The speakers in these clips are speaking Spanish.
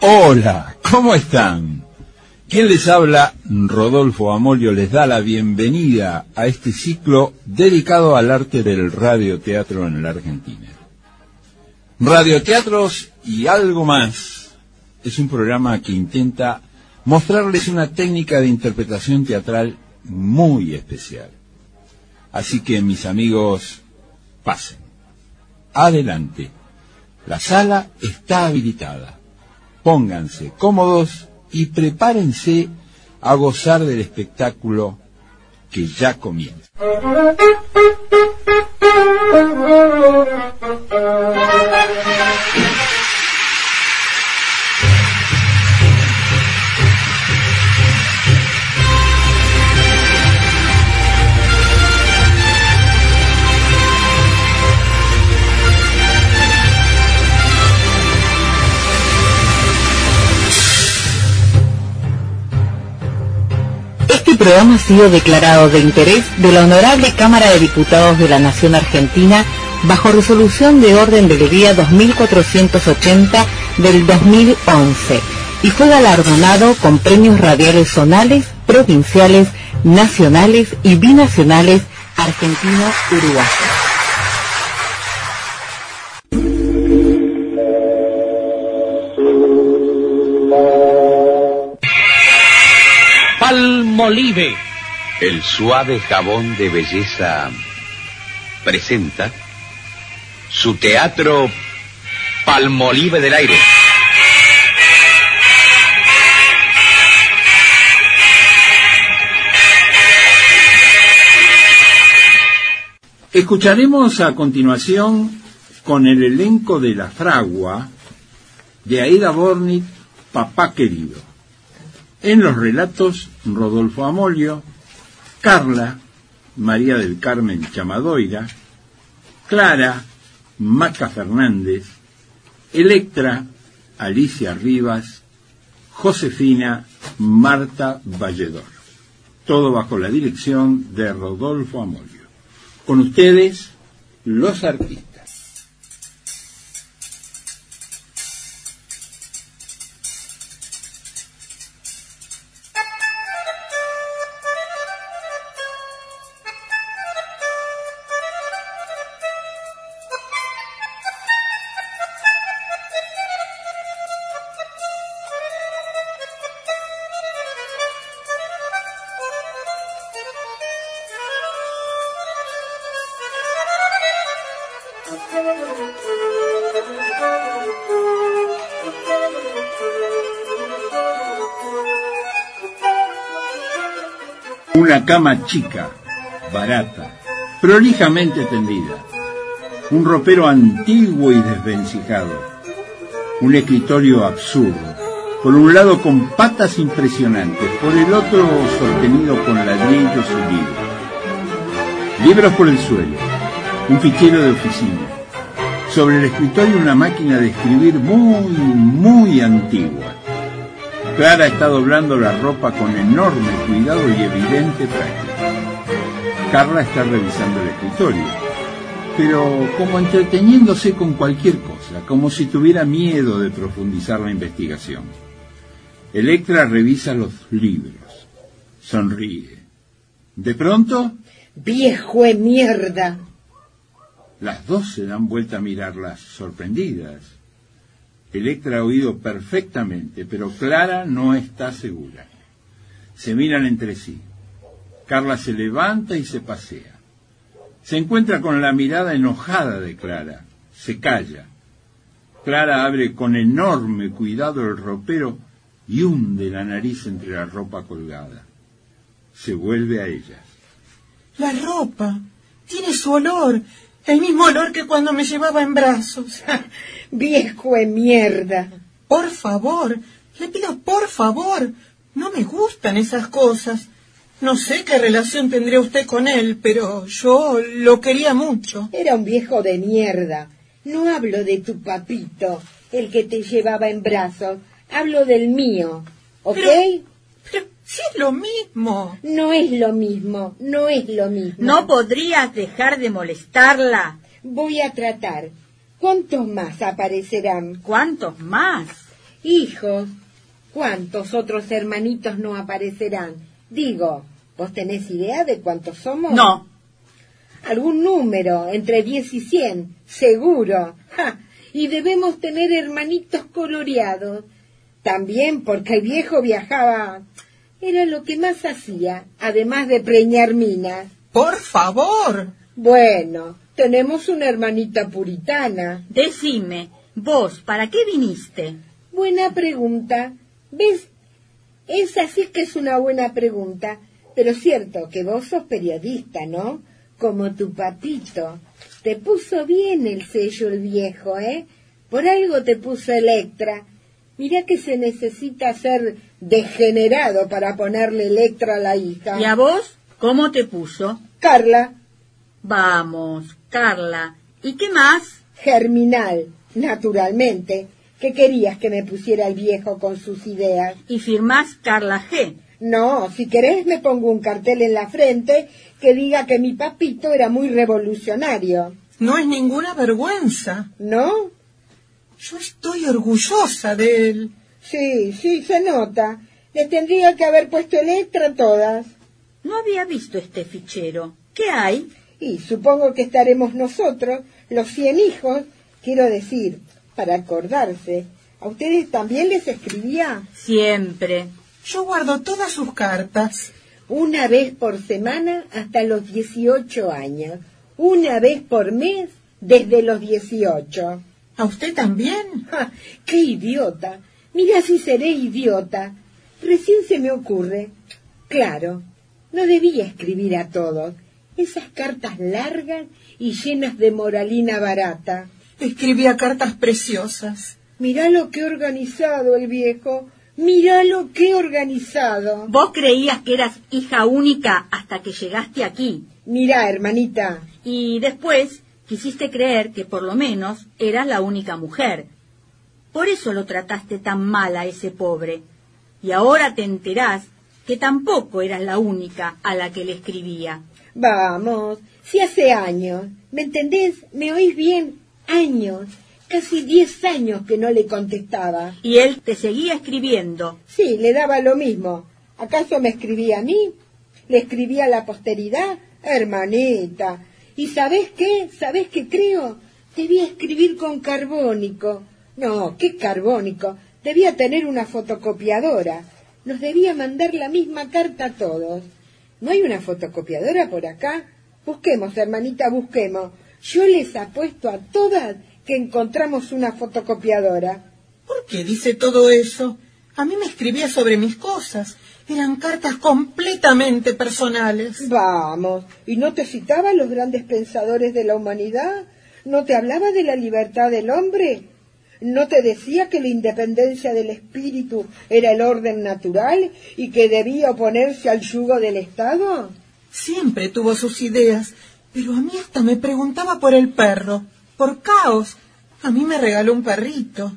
Hola, ¿cómo están? Quien les habla, Rodolfo Amolio, les da la bienvenida a este ciclo dedicado al arte del radioteatro en la Argentina. Radioteatros y algo más es un programa que intenta mostrarles una técnica de interpretación teatral muy especial. Así que mis amigos, pasen. Adelante. La sala está habilitada pónganse cómodos y prepárense a gozar del espectáculo que ya comienza. Sido declarado de interés de la Honorable Cámara de Diputados de la Nación Argentina bajo resolución de orden del día 2480 del 2011 y fue galardonado con premios radiales zonales, provinciales, nacionales y binacionales argentinos-uruguayos. Palmolive. El suave jabón de belleza presenta su teatro Palmolive del aire. Escucharemos a continuación con el elenco de La Fragua de Aida Bornit, Papá Querido. En los relatos, Rodolfo Amolio, Carla, María del Carmen Chamadoira, Clara, Maca Fernández, Electra, Alicia Rivas, Josefina, Marta Valledor. Todo bajo la dirección de Rodolfo Amolio. Con ustedes, los artistas. Una cama chica, barata, prolijamente tendida. Un ropero antiguo y desvencijado. Un escritorio absurdo. Por un lado con patas impresionantes, por el otro sostenido con ladrillos y libros. Libros por el suelo. Un fichero de oficina. Sobre el escritorio una máquina de escribir muy, muy antigua Clara está doblando la ropa con enorme cuidado y evidente práctica. Carla está revisando el escritorio, pero como entreteniéndose con cualquier cosa, como si tuviera miedo de profundizar la investigación. Electra revisa los libros, sonríe. De pronto... ¡Viejo de mierda! Las dos se dan vuelta a mirarlas, sorprendidas. Electra ha oído perfectamente, pero Clara no está segura. Se miran entre sí. Carla se levanta y se pasea. Se encuentra con la mirada enojada de Clara. Se calla. Clara abre con enorme cuidado el ropero y hunde la nariz entre la ropa colgada. Se vuelve a ellas. La ropa tiene su olor, el mismo olor que cuando me llevaba en brazos. Viejo de mierda. Por favor, le pido por favor. No me gustan esas cosas. No sé qué relación tendría usted con él, pero yo lo quería mucho. Era un viejo de mierda. No hablo de tu papito, el que te llevaba en brazos. Hablo del mío. ¿Ok? Pero- Si es lo mismo. No es lo mismo, no es lo mismo. ¿No podrías dejar de molestarla? Voy a tratar. ¿Cuántos más aparecerán? ¿Cuántos más? Hijos. ¿Cuántos otros hermanitos no aparecerán? Digo, ¿vos tenés idea de cuántos somos? No. Algún número, entre 10 y 100, seguro. ¡Ja! Y debemos tener hermanitos coloreados. También porque el viejo viajaba. Era lo que más hacía, además de preñar minas. Por favor. Bueno, tenemos una hermanita puritana. Decime, vos, ¿para qué viniste? Buena pregunta. ¿Ves? Esa sí que es una buena pregunta. Pero cierto que vos sos periodista, ¿no? Como tu papito. Te puso bien el sello el viejo, ¿eh? Por algo te puso Electra. Mirá que se necesita ser degenerado para ponerle Electra a la hija. ¿Y a vos? ¿Cómo te puso? Carla, Vamos, Carla. ¿Y qué más? germinal, naturalmente. ¿Qué querías que me pusiera el viejo con sus ideas? Y firmás Carla G. No, si querés me pongo un cartel en la frente que diga que mi papito era muy revolucionario. No es ninguna vergüenza. ¿No? Yo estoy orgullosa de él. Sí, sí, se nota. Le tendría que haber puesto Electra a todas. No había visto este fichero. ¿Qué hay? Y supongo que estaremos nosotros, los cien hijos, quiero decir, para acordarse. ¿A ustedes también les escribía? Siempre. Yo guardo todas sus cartas. Una vez por semana hasta los 18 años. Una vez por mes desde los 18. ¿A usted también? ¡Ja! ¡Qué idiota! Mira si seré idiota. Recién se me ocurre. Claro, no debía escribir a todos. Esas cartas largas y llenas de moralina barata. Escribía cartas preciosas. Mirá lo que he organizado el viejo. Mirá lo que he organizado. Vos creías que eras hija única hasta que llegaste aquí. Mirá, hermanita. Y después quisiste creer que por lo menos eras la única mujer. Por eso lo trataste tan mal a ese pobre. Y ahora te enterás que tampoco eras la única a la que le escribía. Vamos, si hace años, ¿me entendés? ¿Me oís bien? Años, casi diez años que no le contestaba. Y él te seguía escribiendo. Sí, le daba lo mismo. ¿Acaso me escribía a mí? ¿Le escribía a la posteridad? Hermanita. ¿Y sabés qué? ¿Sabés qué creo? Debía escribir con carbónico. No, ¿qué carbónico? Debía tener una fotocopiadora. Nos debía mandar la misma carta a todos. ¿No hay una fotocopiadora por acá? Busquemos, hermanita, busquemos. Yo les apuesto a todas que encontramos una fotocopiadora. ¿Por qué dice todo eso? A mí me escribía sobre mis cosas. Eran cartas completamente personales. Vamos, ¿y no te citaba a los grandes pensadores de la humanidad? ¿No te hablaba de la libertad del hombre? ¿No te decía que la independencia del espíritu era el orden natural y que debía oponerse al yugo del Estado? Siempre tuvo sus ideas, pero a mí hasta me preguntaba por el perro, por caos. A mí me regaló un perrito.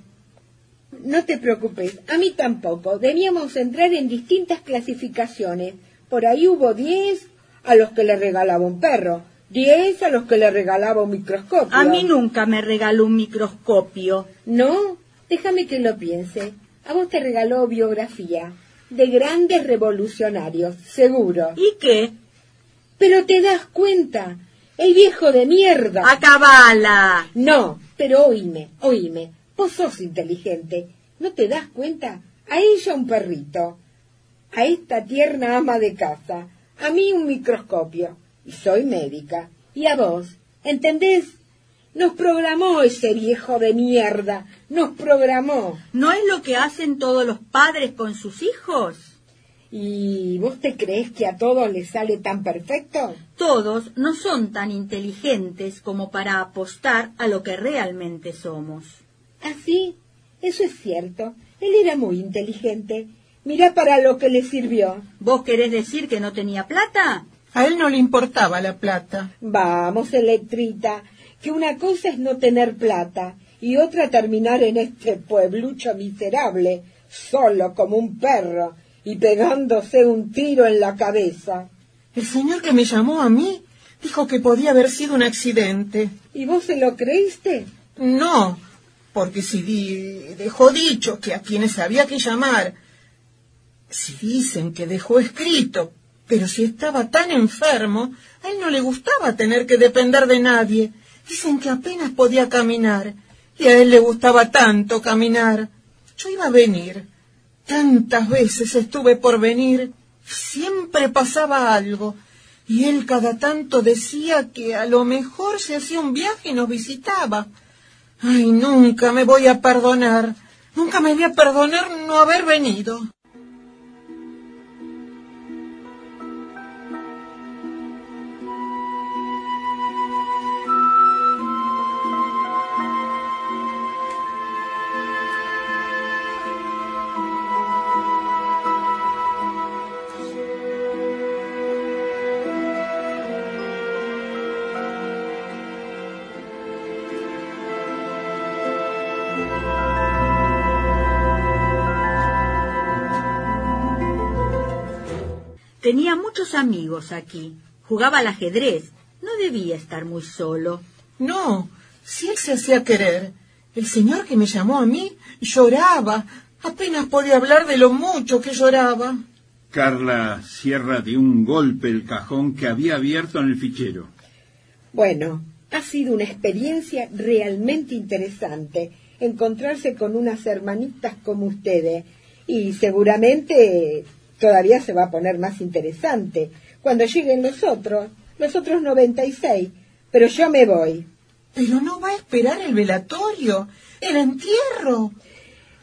No te preocupes, a mí tampoco. Debíamos entrar en distintas clasificaciones. Por ahí hubo diez a los que le regalaba un perro, diez a los que le regalaba un microscopio. A mí nunca me regaló un microscopio. No, déjame que lo piense. A vos te regaló biografía de grandes revolucionarios, seguro. ¿Y qué? Pero te das cuenta, el viejo de mierda. ¡Acabala! No, pero oíme, oíme. Vos sos inteligente. ¿No te das cuenta? A ella un perrito. A esta tierna ama de casa. A mí un microscopio. Y soy médica. Y a vos, ¿entendés? Nos programó ese viejo de mierda. Nos programó. ¿No es lo que hacen todos los padres con sus hijos? ¿Y vos te crees que a todos les sale tan perfecto? Todos no son tan inteligentes como para apostar a lo que realmente somos. Así, eso es cierto. Él era muy inteligente. Mirá para lo que le sirvió. ¿Vos querés decir que no tenía plata? A él no le importaba la plata. Vamos, Electrita, que una cosa es no tener plata y otra terminar en este pueblucho miserable, solo como un perro y pegándose un tiro en la cabeza. El señor que me llamó a mí dijo que podía haber sido un accidente. ¿Y vos se lo creíste? No, porque si dejó dicho que a quienes había que llamar, si dicen que dejó escrito, pero si estaba tan enfermo, a él no le gustaba tener que depender de nadie. Dicen que apenas podía caminar, y a él le gustaba tanto caminar. Yo iba a venir. Tantas veces estuve por venir. Siempre pasaba algo. Y él cada tanto decía que a lo mejor se hacía un viaje y nos visitaba. Ay, nunca me voy a perdonar. Nunca me voy a perdonar no haber venido. Tenía muchos amigos aquí. Jugaba al ajedrez. No debía estar muy solo. No, si él se hacía querer. El señor que me llamó a mí lloraba. Apenas podía hablar de lo mucho que lloraba. Carla cierra de un golpe el cajón que había abierto en el fichero. Bueno, ha sido una experiencia realmente interesante encontrarse con unas hermanitas como ustedes y seguramente todavía se va a poner más interesante cuando lleguen los otros, los otros 96. Pero yo me voy. Pero no va a esperar el velatorio, el entierro.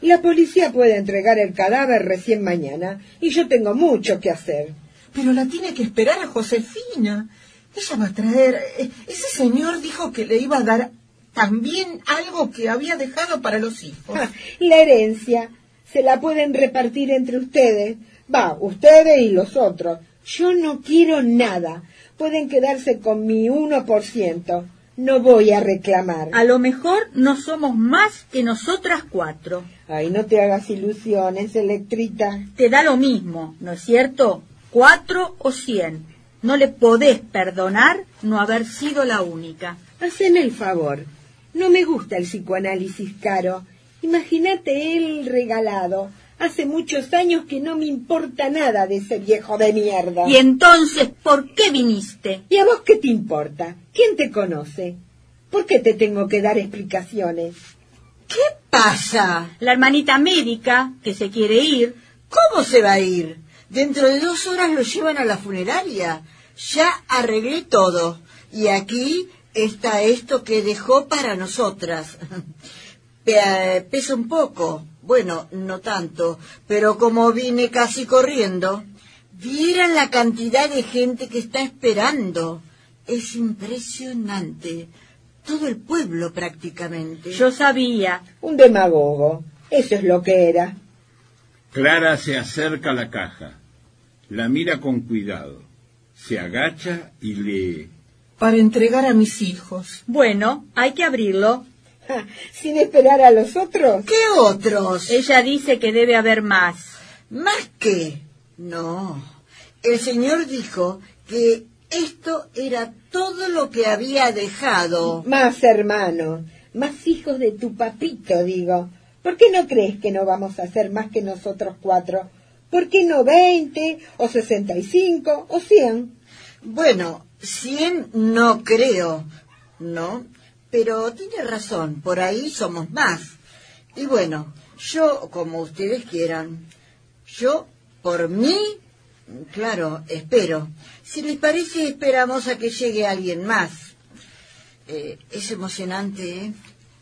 La policía puede entregar el cadáver recién mañana y yo tengo mucho que hacer. Pero la tiene que esperar a Josefina. Ella va a traer. Eh, ese señor dijo que le iba a dar también algo que había dejado para los hijos. Ah, la herencia se la pueden repartir entre ustedes. Va, ustedes y los otros. Yo no quiero nada. Pueden quedarse con mi uno por ciento. No voy a reclamar. A lo mejor no somos más que nosotras cuatro. Ay, no te hagas ilusiones, Electrita. Te da lo mismo, ¿no es cierto? Cuatro o cien. No le podés perdonar no haber sido la única. Hacen el favor. No me gusta el psicoanálisis caro. Imagínate él regalado. Hace muchos años que no me importa nada de ese viejo de mierda. ¿Y entonces por qué viniste? ¿Y a vos qué te importa? ¿Quién te conoce? ¿Por qué te tengo que dar explicaciones? ¿Qué pasa? La hermanita médica, que se quiere ir. ¿Cómo se va a ir? Dentro de dos horas lo llevan a la funeraria. Ya arreglé todo. Y aquí está esto que dejó para nosotras. Pesa un poco, bueno, no tanto, pero como vine casi corriendo, vieran la cantidad de gente que está esperando. Es impresionante. Todo el pueblo prácticamente. Yo sabía. Un demagogo. Eso es lo que era. Clara se acerca a la caja. La mira con cuidado. Se agacha y lee. Para entregar a mis hijos. Bueno, hay que abrirlo. sin esperar a los otros. ¿Qué otros? Ella dice que debe haber más. ¿Más qué? No. El señor dijo que esto era todo lo que había dejado. Más hermanos, más hijos de tu papito, digo. ¿Por qué no crees que no vamos a ser más que nosotros cuatro? ¿Por qué no veinte, o sesenta y cinco, o cien? Bueno, cien no creo, ¿no? Pero tiene razón, por ahí somos más. Y bueno, yo, como ustedes quieran, yo, por mí, claro, espero. Si les parece, esperamos a que llegue alguien más. Eh, es emocionante, ¿eh?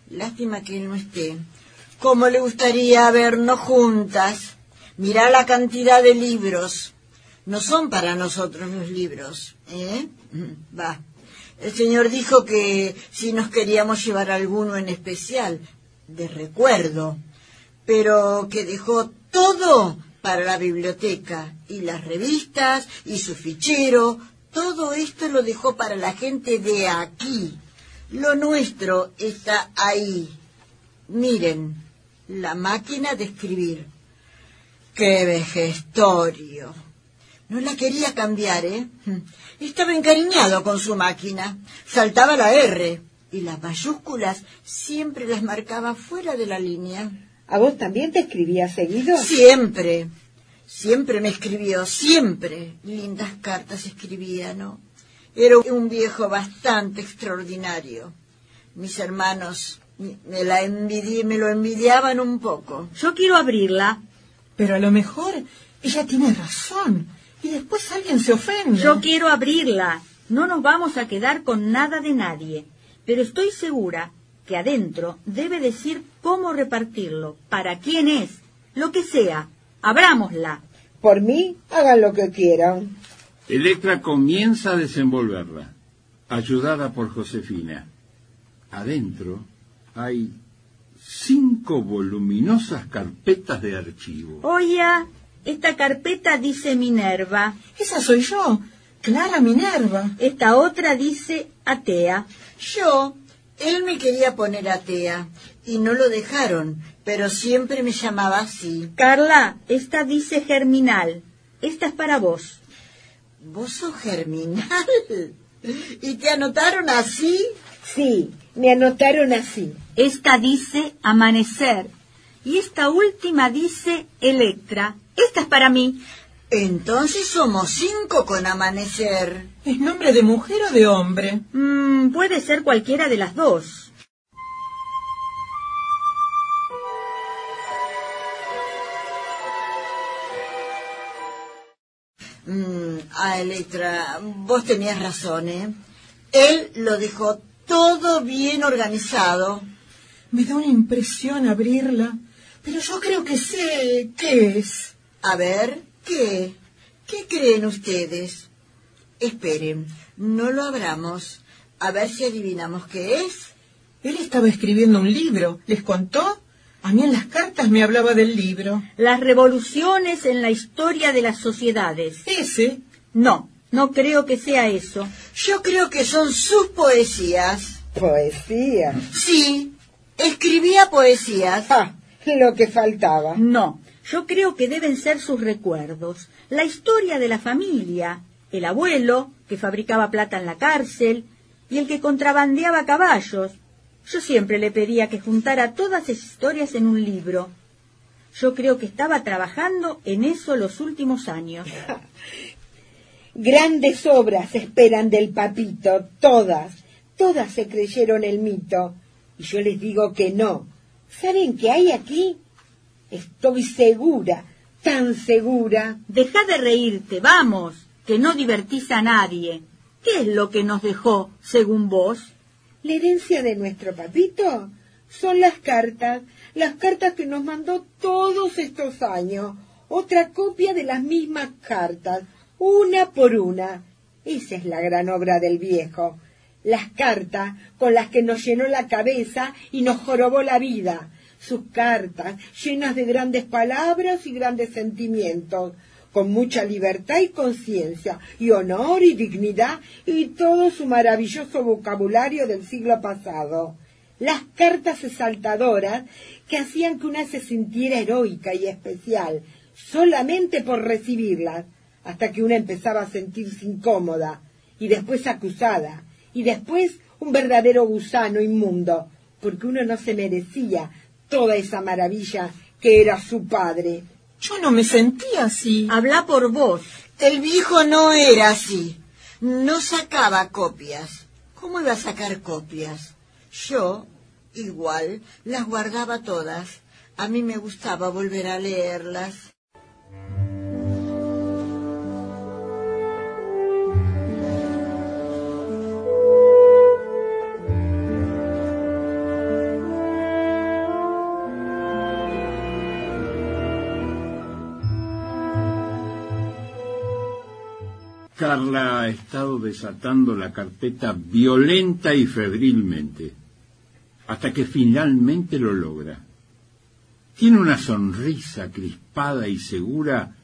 Lástima que él no esté. ¿Cómo le gustaría vernos juntas? Mirá la cantidad de libros. No son para nosotros los libros, ¿eh? Va. El Señor dijo que si nos queríamos llevar alguno en especial, de recuerdo, pero que dejó todo para la biblioteca y las revistas y su fichero, todo esto lo dejó para la gente de aquí, Lo nuestro está ahí. Miren, la máquina de escribir. ¡Qué vejestorio! No la quería cambiar, ¿eh? Estaba encariñado con su máquina. Saltaba la R y las mayúsculas siempre las marcaba fuera de la línea. ¿A vos también te escribía seguido? Siempre. Siempre me escribió, siempre. Lindas cartas escribía, ¿no? Era un viejo bastante extraordinario. Mis hermanos me, la envidié, me lo envidiaban un poco. Yo quiero abrirla. Pero a lo mejor ella tiene razón. Y después alguien se ofende. Yo quiero abrirla. No nos vamos a quedar con nada de nadie. Pero estoy segura que adentro debe decir cómo repartirlo, para quién es, lo que sea. Abrámosla. Por mí, hagan lo que quieran. Electra comienza a desenvolverla, ayudada por Josefina. Adentro hay cinco voluminosas carpetas de archivo. Oye, esta carpeta dice Minerva. Esa soy yo, Clara Minerva. Esta otra dice Atea. Yo, él me quería poner Atea y no lo dejaron, pero siempre me llamaba así. Carla, esta dice Germinal. Esta es para vos. ¿Vos sos Germinal? ¿Y te anotaron así? Sí, me anotaron así. Esta dice Amanecer. Y esta última dice Electra. Esta es para mí. Entonces somos cinco con Amanecer. ¿Es nombre de mujer o de hombre? Mm, puede ser cualquiera de las dos. Mm, ah, Electra, vos tenías razón, ¿eh? Él lo dejó todo bien organizado. Me da una impresión abrirla, pero yo creo que sé qué es. A ver, ¿qué? ¿Qué creen ustedes? Esperen, no lo abramos. A ver si adivinamos qué es. Él estaba escribiendo un libro. ¿Les contó? A mí en las cartas me hablaba del libro. Las revoluciones en la historia de las sociedades. ¿Ese? No, no creo que sea eso. Yo creo que son sus poesías. Poesía. Sí, escribía poesías. Ah, lo que faltaba. No, yo creo que deben ser sus recuerdos, la historia de la familia, el abuelo que fabricaba plata en la cárcel y el que contrabandeaba caballos. Yo siempre le pedía que juntara todas esas historias en un libro. Yo creo que estaba trabajando en eso los últimos años. Grandes obras esperan del papito, todas, todas se creyeron el mito. Y yo les digo que no. ¿Saben qué hay aquí? Estoy segura, tan segura. Deja de reírte, vamos, que no divertís a nadie. ¿Qué es lo que nos dejó, según vos? La herencia de nuestro papito son las cartas, las cartas que nos mandó todos estos años. Otra copia de las mismas cartas, una por una. Esa es la gran obra del viejo. Las cartas con las que nos llenó la cabeza y nos jorobó la vida. Sus cartas llenas de grandes palabras y grandes sentimientos, con mucha libertad y conciencia, y honor y dignidad, y todo su maravilloso vocabulario del siglo pasado. Las cartas exaltadoras que hacían que una se sintiera heroica y especial, solamente por recibirlas, hasta que una empezaba a sentirse incómoda, y después acusada, y después un verdadero gusano inmundo, porque uno no se merecía toda esa maravilla que era su padre. Yo no me sentía así. Habla por vos. El viejo no era así. No sacaba copias. ¿Cómo iba a sacar copias? Yo, igual, las guardaba todas. A mí me gustaba volver a leerlas. Carla ha estado desatando la carpeta violenta y febrilmente, hasta que finalmente lo logra. Tiene una sonrisa crispada y segura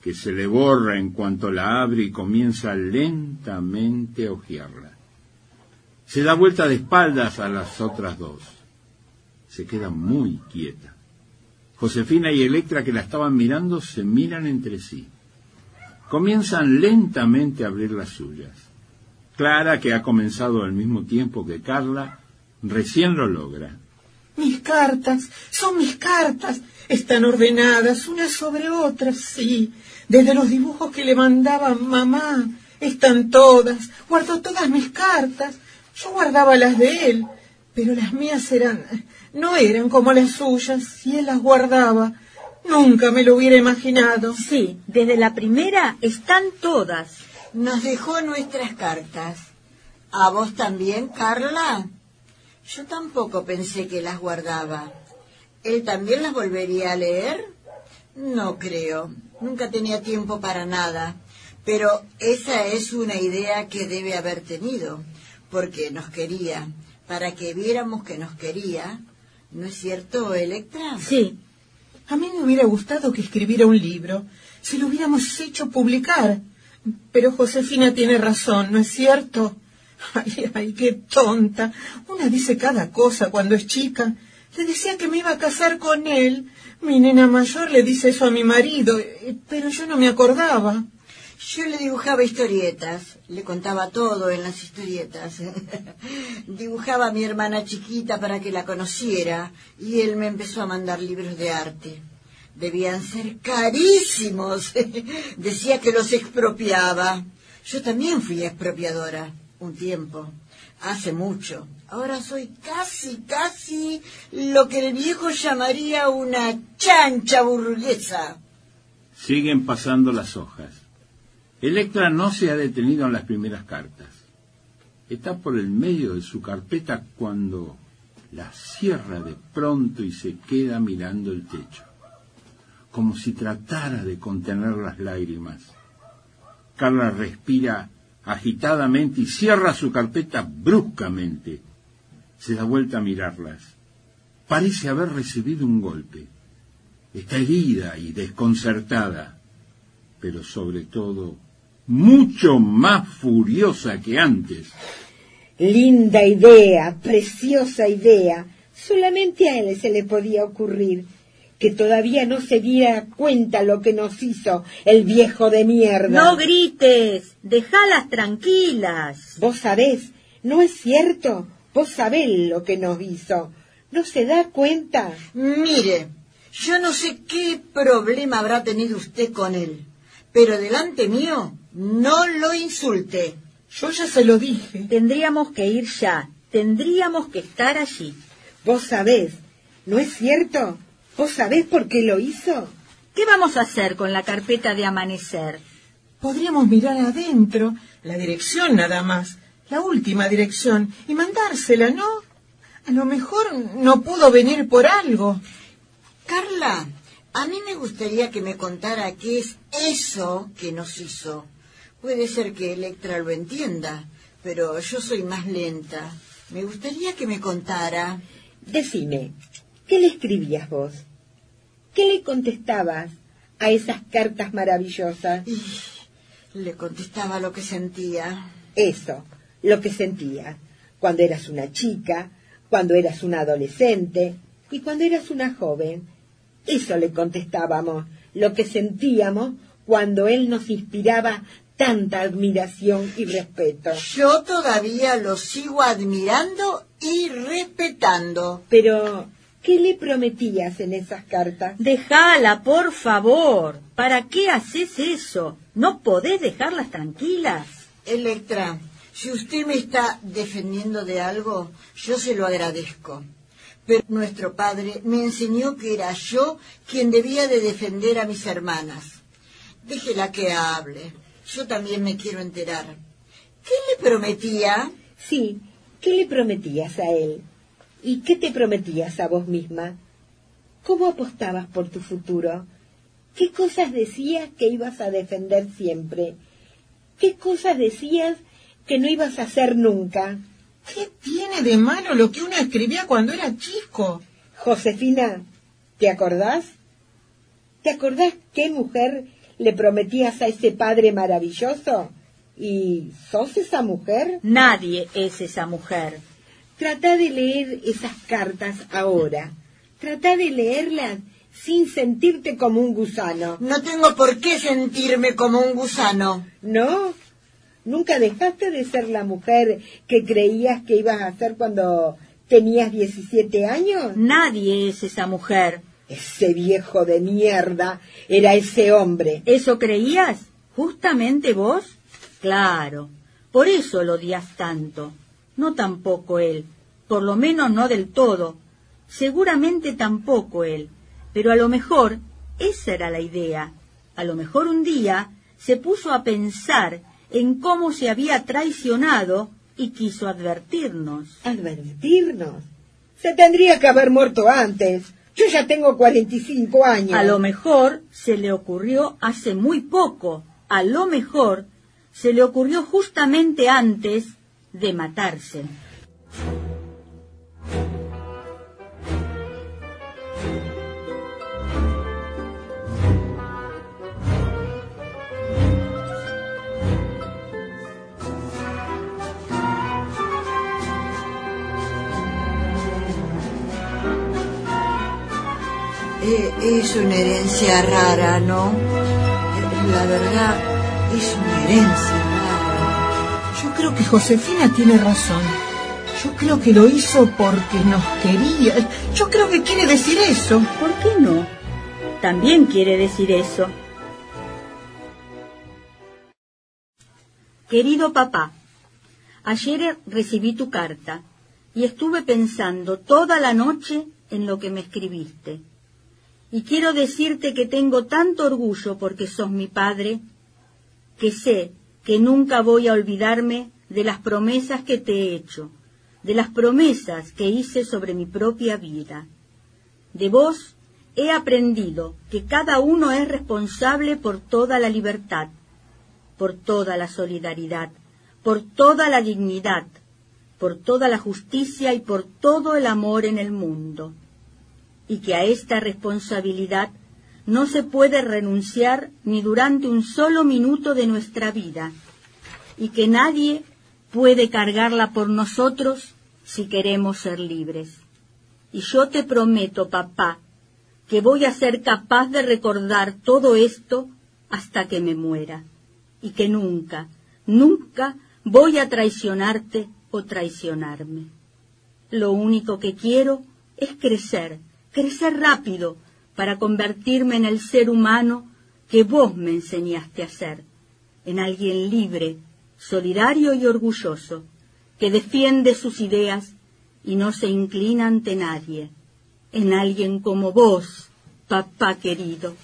que se le borra en cuanto la abre y comienza lentamente a hojearla. Se da vuelta de espaldas a las otras dos. Se queda muy quieta. Josefina y Electra, que la estaban mirando, se miran entre sí. Comienzan lentamente a abrir las suyas. Clara, que ha comenzado al mismo tiempo que Carla, recién lo logra. Mis cartas, son mis cartas. Están ordenadas unas sobre otras, sí. Desde los dibujos que le mandaba mamá. Están todas. Guardo todas mis cartas. Yo guardaba las de él, pero las mías eran... no eran como las suyas, y él las guardaba. Nunca me lo hubiera imaginado. Sí, desde la primera están todas. Nos dejó nuestras cartas. ¿A vos también, Carla? Yo tampoco pensé que las guardaba. ¿Él también las volvería a leer? No creo. Nunca tenía tiempo para nada. Pero esa es una idea que debe haber tenido, porque nos quería, para que viéramos que nos quería. ¿No es cierto, Electra? Sí. A mí me hubiera gustado que escribiera un libro, si lo hubiéramos hecho publicar. Pero Josefina tiene razón, ¿no es cierto? Ay, ay, qué tonta. Una dice cada cosa cuando es chica. Le decía que me iba a casar con él. Mi nena mayor le dice eso a mi marido, eh, pero yo no me acordaba. Yo le dibujaba historietas, le contaba todo en las historietas. dibujaba a mi hermana chiquita para que la conociera y él me empezó a mandar libros de arte. Debían ser carísimos. Decía que los expropiaba. Yo también fui expropiadora un tiempo, hace mucho. Ahora soy casi, casi lo que el viejo llamaría una chancha burguesa. Siguen pasando las hojas. Electra no se ha detenido en las primeras cartas. Está por el medio de su carpeta cuando la cierra de pronto y se queda mirando el techo, como si tratara de contener las lágrimas. Carla respira agitadamente y cierra su carpeta bruscamente. Se da vuelta a mirarlas. Parece haber recibido un golpe. Está herida y desconcertada, pero sobre todo mucho más furiosa que antes. Linda idea, preciosa idea. Solamente a él se le podía ocurrir que todavía no se diera cuenta lo que nos hizo el viejo de mierda. No grites, déjalas tranquilas. Vos sabés, ¿no es cierto? Vos sabés lo que nos hizo. ¿No se da cuenta? Mire, yo no sé qué problema habrá tenido usted con él, pero delante mío no lo insulte. Yo ya se lo dije. Tendríamos que ir ya, tendríamos que estar allí. Vos sabés, ¿no es cierto? ¿Vos sabés por qué lo hizo? ¿Qué vamos a hacer con la carpeta de amanecer? Podríamos mirar adentro, la dirección nada más, la última dirección, y mandársela, ¿no? A lo mejor no pudo venir por algo. Carla, a mí me gustaría que me contara qué es eso que nos hizo. Puede ser que Electra lo entienda, pero yo soy más lenta. Me gustaría que me contara. Decime, ¿Qué le escribías vos? ¿Qué le contestabas a esas cartas maravillosas? le contestaba lo que sentía. Eso, lo que sentía. Cuando eras una chica, cuando eras una adolescente y cuando eras una joven. Eso le contestábamos, lo que sentíamos cuando él nos inspiraba tanta admiración y respeto. Yo todavía lo sigo admirando y respetando. Pero ¿Qué le prometías en esas cartas? Déjala, por favor. ¿Para qué haces eso? ¿No podés dejarlas tranquilas? Electra, si usted me está defendiendo de algo, yo se lo agradezco. Pero nuestro padre me enseñó que era yo quien debía de defender a mis hermanas. Déjela que hable. Yo también me quiero enterar. ¿Qué le prometía? Sí, ¿qué le prometías a él? ¿Y qué te prometías a vos misma? ¿Cómo apostabas por tu futuro? ¿Qué cosas decías que ibas a defender siempre? ¿Qué cosas decías que no ibas a hacer nunca? ¿Qué tiene de malo lo que uno escribía cuando era chico? Josefina, ¿te acordás? ¿Te acordás qué mujer le prometías a ese padre maravilloso? ¿Y sos esa mujer? Nadie es esa mujer. Trata de leer esas cartas ahora. Trata de leerlas sin sentirte como un gusano. No tengo por qué sentirme como un gusano. ¿No? ¿Nunca dejaste de ser la mujer que creías que ibas a ser cuando tenías 17 años? Nadie es esa mujer. Ese viejo de mierda era ese hombre. ¿Eso creías? ¿Justamente vos? Claro. Por eso lo odias tanto. No tampoco él. Por lo menos no del todo. Seguramente tampoco él. Pero a lo mejor esa era la idea. A lo mejor un día se puso a pensar en cómo se había traicionado y quiso advertirnos. ¿Advertirnos? Se tendría que haber muerto antes. Yo ya tengo 45 años. A lo mejor se le ocurrió hace muy poco. A lo mejor se le ocurrió justamente antes de matarse. Es una herencia rara, ¿no? La verdad, es una herencia rara. Yo creo que Josefina tiene razón. Yo creo que lo hizo porque nos quería. Yo creo que quiere decir eso. ¿Por qué no? También quiere decir eso. Querido papá, ayer recibí tu carta y estuve pensando toda la noche en lo que me escribiste. Y quiero decirte que tengo tanto orgullo porque sos mi padre, que sé que nunca voy a olvidarme de las promesas que te he hecho, de las promesas que hice sobre mi propia vida. De vos he aprendido que cada uno es responsable por toda la libertad, por toda la solidaridad, por toda la dignidad, por toda la justicia y por todo el amor en el mundo y que a esta responsabilidad no se puede renunciar ni durante un solo minuto de nuestra vida, y que nadie puede cargarla por nosotros si queremos ser libres. Y yo te prometo, papá, que voy a ser capaz de recordar todo esto hasta que me muera, y que nunca, nunca voy a traicionarte o traicionarme. Lo único que quiero es crecer, crecer rápido para convertirme en el ser humano que vos me enseñaste a ser, en alguien libre, solidario y orgulloso, que defiende sus ideas y no se inclina ante nadie, en alguien como vos, papá querido.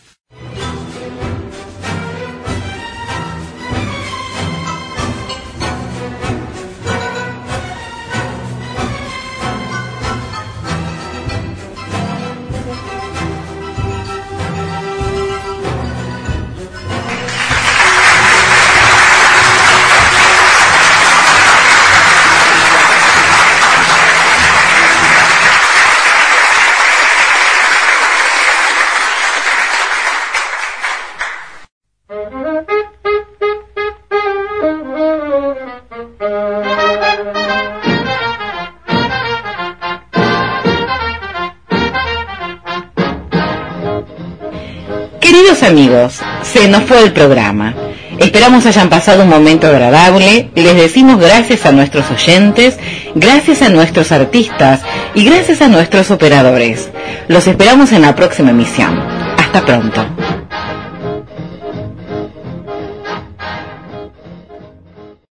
Amigos, se nos fue el programa. Esperamos hayan pasado un momento agradable. Les decimos gracias a nuestros oyentes, gracias a nuestros artistas y gracias a nuestros operadores. Los esperamos en la próxima emisión. Hasta pronto.